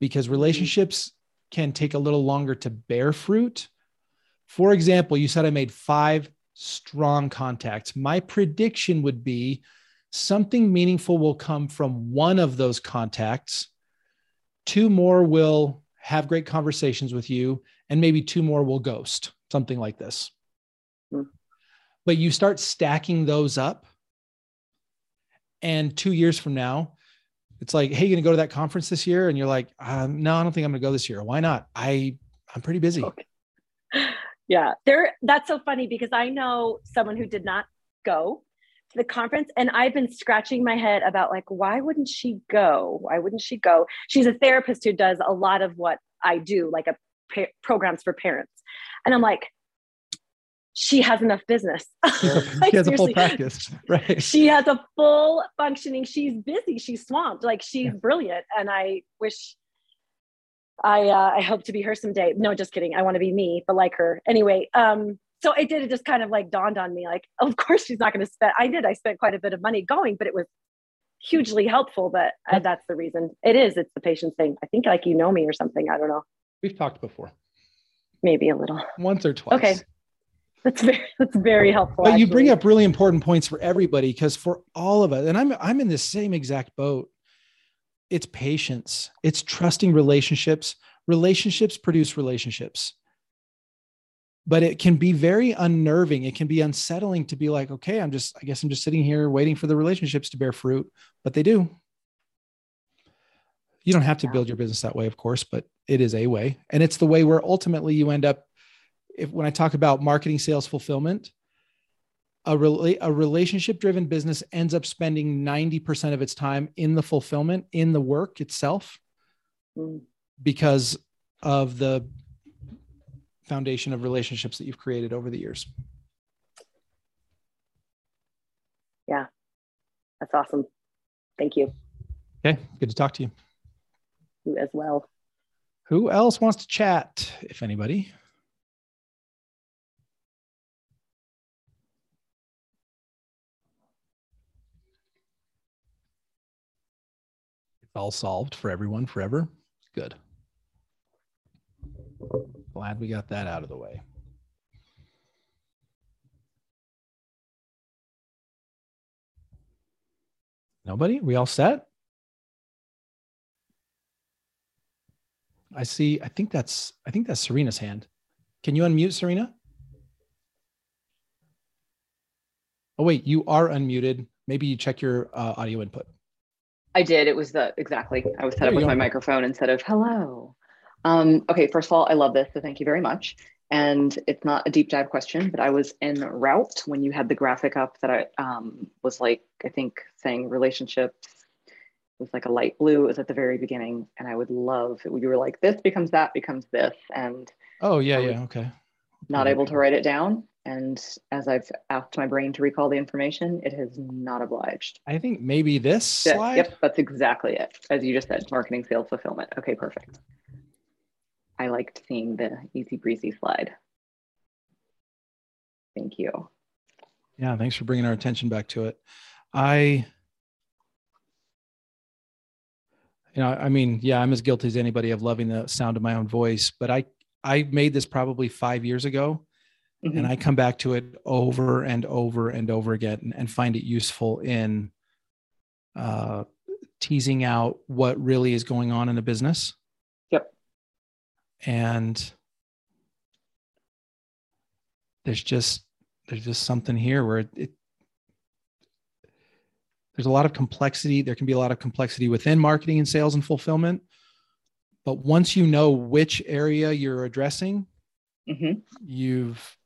Because relationships can take a little longer to bear fruit. For example you said i made five strong contacts. My prediction would be something meaningful will come from one of those contacts. Two more will have great conversations with you and maybe two more will ghost something like this. But you start stacking those up and two years from now it's like hey you gonna go to that conference this year and you're like um, no i don't think i'm gonna go this year why not i i'm pretty busy Okay. Yeah. There that's so funny because I know someone who did not go to the conference and I've been scratching my head about like why wouldn't she go? Why wouldn't she go? She's a therapist who does a lot of what I do, like a pa- programs for parents. And I'm like she has enough business. Like, he has a full practice right. She has a full functioning she's busy she's swamped like she's Yeah. brilliant and i wish i uh, i hope to be her someday. No just kidding i want to be me but like her. Anyway um so it did it just kind of like dawned on me like of course she's not going to spend i did i spent quite a bit of money going but it was hugely helpful but uh, that's the reason. It is it's the patience thing. I think like you know me or something i don't know. We've talked before. Maybe a little. Once or twice. Okay. That's very that's very helpful but you bring up really important points for everybody because for all of us and i'm i'm in the same exact boat. It's patience. It's trusting relationships. Relationships produce relationships. But it can be very unnerving. It can be unsettling to be like okay i'm just i guess i'm just sitting here waiting for the relationships to bear fruit but they do. You don't have to Yeah. build your business that way of course but it is a way and it's the way where ultimately you end up if when i talk about marketing sales fulfillment a, rela- a relationship driven business ends up spending 90% of its time in the fulfillment in the work itself Mm. because of the foundation of relationships that you've created over the years. Yeah, that's awesome. Thank you. Okay. Good to talk to you. You as well. Who else wants to chat if anybody all solved for everyone forever good glad we got that out of the way nobody we all set I see. I think that's. I think that's Serena's hand. Can you unmute Serena? Oh wait, you are unmuted. Maybe you check your uh, audio input. I did. It was the exactly. I was set There up with go. my microphone instead of hello. Um, okay, first of all, I love this, so thank you very much. And it's not a deep dive question, but I was en route when you had the graphic up that I um, was like, I think saying relationships was like a light blue. It was at the very beginning, and I would love it. You were like, this becomes that becomes this, and Oh yeah, yeah. Okay. not able to write it down. And as I've asked my brain to recall the information, it has not obliged. I think maybe this Yeah, slide. Yep, that's exactly it. As you just said, marketing, sales, fulfillment. Okay, perfect. I liked seeing the easy breezy slide. Thank you. Yeah. Thanks for bringing our attention back to it. I. You know, I mean, yeah, I'm as guilty as anybody of loving the sound of my own voice, but I I made this probably five years ago, Mhm. and I come back to it over and over and over again and, and find it useful in uh, teasing out what really is going on in a business. Yep. And there's just there's just something here where it, it there's a lot of complexity. There can be a lot of complexity within marketing and sales and fulfillment. But once you know which area you're addressing, Mhm. you've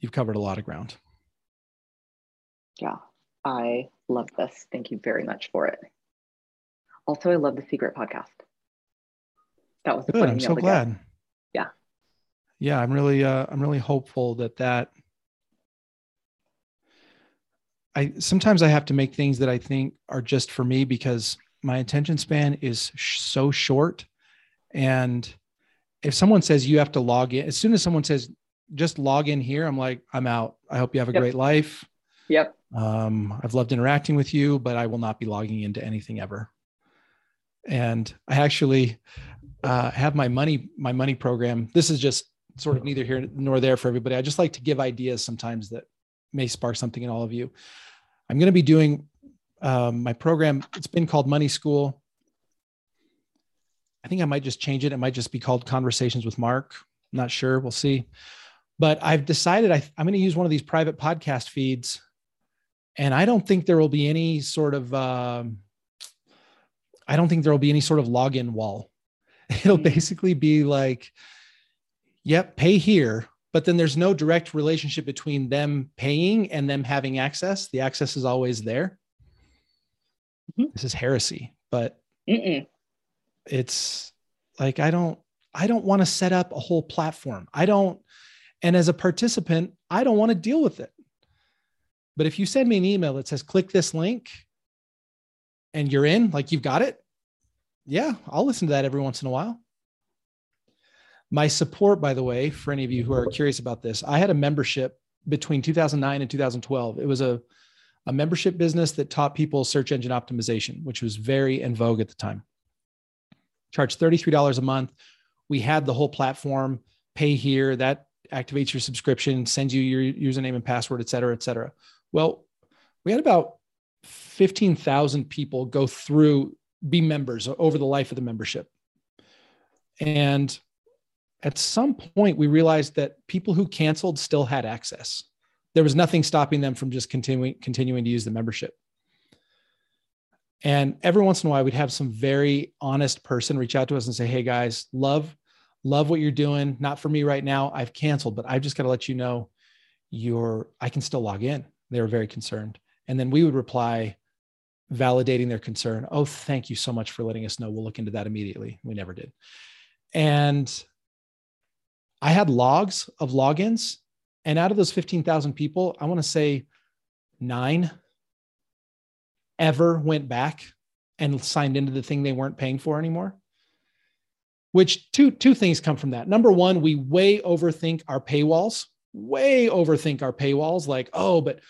you've covered a lot of ground. Yeah, I love this. Thank you very much for it. Also, I love the secret podcast. That was Good. I'm so to get. glad. Yeah. yeah, I'm really, uh, I'm really hopeful that that. I sometimes I have to make things that I think are just for me because my attention span is sh- so short, and if someone says you have to log in, as soon as someone says just log in here, I'm like, I'm out. I hope you have a Yep. great life. Yep. Um, I've loved interacting with you, but I will not be logging into anything ever. And I actually uh, have my money my money program. This is just sort of neither here nor there for everybody. I just like to give ideas sometimes that may spark something in all of you. I'm going to be doing um, my program. It's been called Money School. I think I might just change it. It might just be called Conversations with Mark. I'm not sure. We'll see. But I've decided I, I'm going to use one of these private podcast feeds and I don't think there will be any sort of um, I don't think there will be any sort of login wall. It'll Mhm. basically be like, yep, pay here, but then there's no direct relationship between them paying and them having access. The access is always there. Mhm. This is heresy, but Mm-mm. it's like I don't I don't want to set up a whole platform. I don't and as a participant, I don't want to deal with it. But if you send me an email that says click this link and you're in, like you've got it, yeah, I'll listen to that every once in a while. My support, by the way, for any of you who are curious about this, I had a membership between 2009 and 2012. It was a, a membership business that taught people search engine optimization, which was very in vogue at the time. Charged $33 a month. We had the whole platform, pay here, that activates your subscription, sends you your username and password, et cetera, et cetera. Well, we had about 15,000 people go through, be members over the life of the membership. And at some point, we realized that people who canceled still had access. There was nothing stopping them from just continuing, continuing to use the membership. And every once in a while, we'd have some very honest person reach out to us and say, Hey guys, love, love what you're doing. Not for me right now. I've canceled, but I've just got to let you know you're, I can still log in. They were very concerned. And then we would reply, validating their concern. Oh, thank you so much for letting us know. We'll look into that immediately. We never did. And I had logs of logins. And out of those 15,000 people, I want to say nine ever went back and signed into the thing they weren't paying for anymore. Which two two things come from that. Number one, we way overthink our paywalls, way overthink our paywalls. Like, oh, but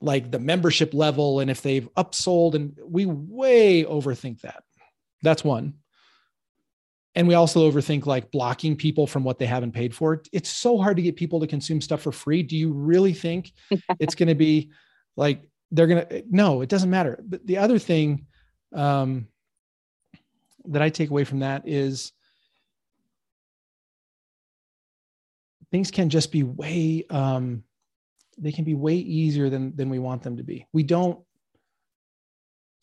like the membership level and if they've upsold, and we way overthink that. That's one. And we also overthink like blocking people from what they haven't paid for. It's so hard to get people to consume stuff for free. Do you really think it's going to be like they're going to? No, it doesn't matter. But the other thing um, that I take away from that is things can just be way um, they can be way easier than than we want them to be. We don't.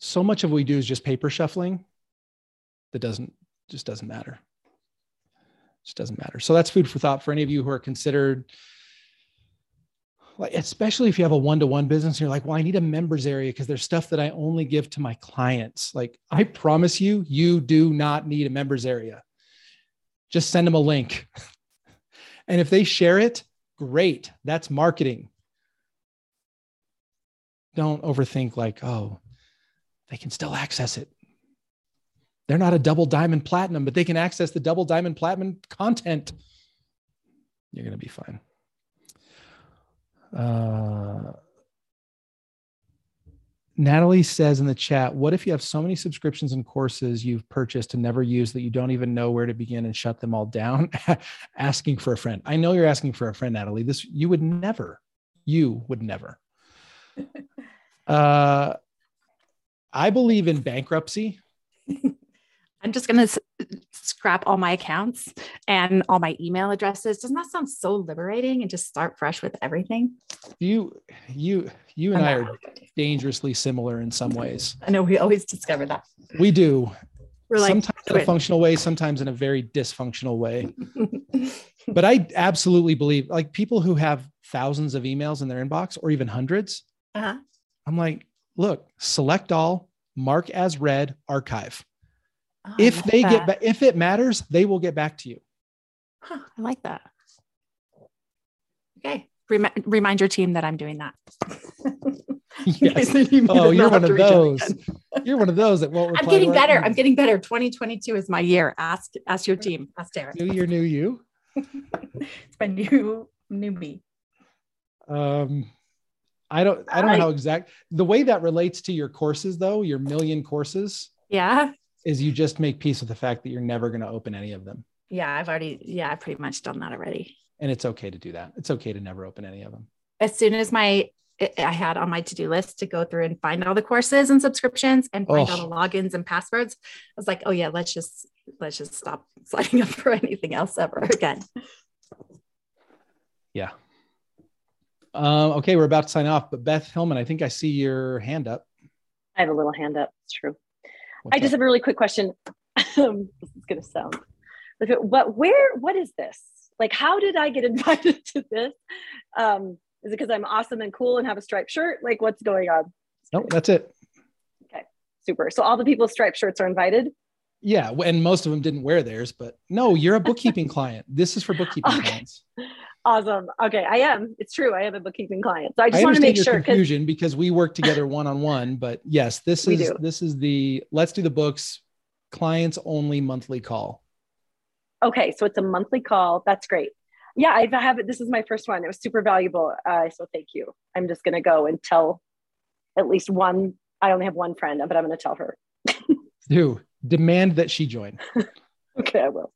So much of what we do is just paper shuffling. That doesn't just doesn't matter. Just doesn't matter. So that's food for thought for any of you who are considered like especially if you have a one-to-one business you're like well i need a members area because there's stuff that i only give to my clients. Like i promise you you do not need a members area. Just send them a link. And if they share it great. That's marketing. Don't overthink like oh they can still access it. They're not a double diamond platinum but they can access the double diamond platinum content. You're going to be fine uh, Natalie says in the chat, what if you have so many subscriptions and courses you've purchased and never used that you don't even know where to begin and shut them all down? asking for a friend. I know you're asking for a friend, Natalie. This you would never, you would never. uh, I believe in bankruptcy. I'm just going to scrap all my accounts and all my email addresses. Doesn't that sound so liberating and just start fresh with everything? You, you, you and I'm I are dangerously similar in some ways. I know we always discover that. We do. We're like, sometimes in a functional way, sometimes in a very dysfunctional way. but I absolutely believe like people who have thousands of emails in their inbox or even hundreds, uh-huh. I'm like, look, select all, mark as read, archive. Oh, if love they get back, if it matters, they will get back to you. Huh, I like that. Okay. Remi- remind your team that I'm doing that. yes. Oh, you're one of those. You're one of those that won't. I'm getting better. I'm getting better. 2022 is my year. Ask ask your team. Ask Derek. New year, new you. it's my new new me. Um, I don't. I don't know how exact the way that relates to your courses, though. Your million courses. Yeah. Is you just make peace with the fact that you're never going to open any of them. Yeah, I've already. Yeah, I've pretty much done that already. And it's okay to do that. It's okay to never open any of them. As soon as my I had on my to-do list to go through and find all the courses and subscriptions and find oh. all the logins and passwords. I was like, oh yeah, let's just let's just stop signing up for anything else ever again. Yeah. Um, okay, we're about to sign off, but Beth Hillman, I think I see your hand up. I have a little hand up. It's true. What's I just have a really quick question. this is going to sound, but where? What is this? Like, how did I get invited to this? Um, is it because I'm awesome and cool and have a striped shirt? Like, what's going on? No, that's it. Okay, super. So all the people with striped shirts are invited. Yeah, and most of them didn't wear theirs, but no, you're a bookkeeping client. This is for bookkeeping okay. clients. Awesome. Okay, I am. It's true. I am a bookkeeping client. So I just I want to make your sure confusion because we work together one on one. But yes, this is this is the let's do the books clients only monthly call. Okay, so it's a monthly call. That's great yeah, I have it. This is my first one. It was super valuable. Uh, so thank you. I'm just going to go and tell at least one. I only have one friend, but I'm going to tell her. Do demand that she join. okay, I will.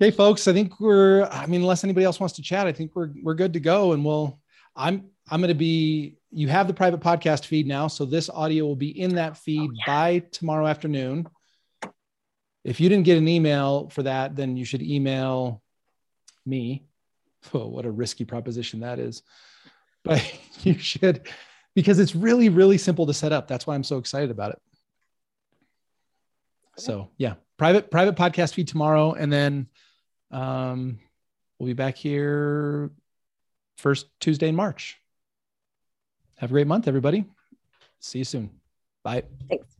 Okay, folks. I think we're. I mean, unless anybody else wants to chat, I think we're we're good to go. And we'll. I'm I'm going to be. You have the private podcast feed now, so this audio will be in that feed oh, yeah. by tomorrow afternoon. If you didn't get an email for that, then you should email me. Oh, what a risky proposition that is. But you should, because it's really, really simple to set up. That's why I'm so excited about it. So yeah, private private podcast feed tomorrow, and then um, we'll be back here first Tuesday in March. Have a great month, everybody. See you soon. Bye. Thanks.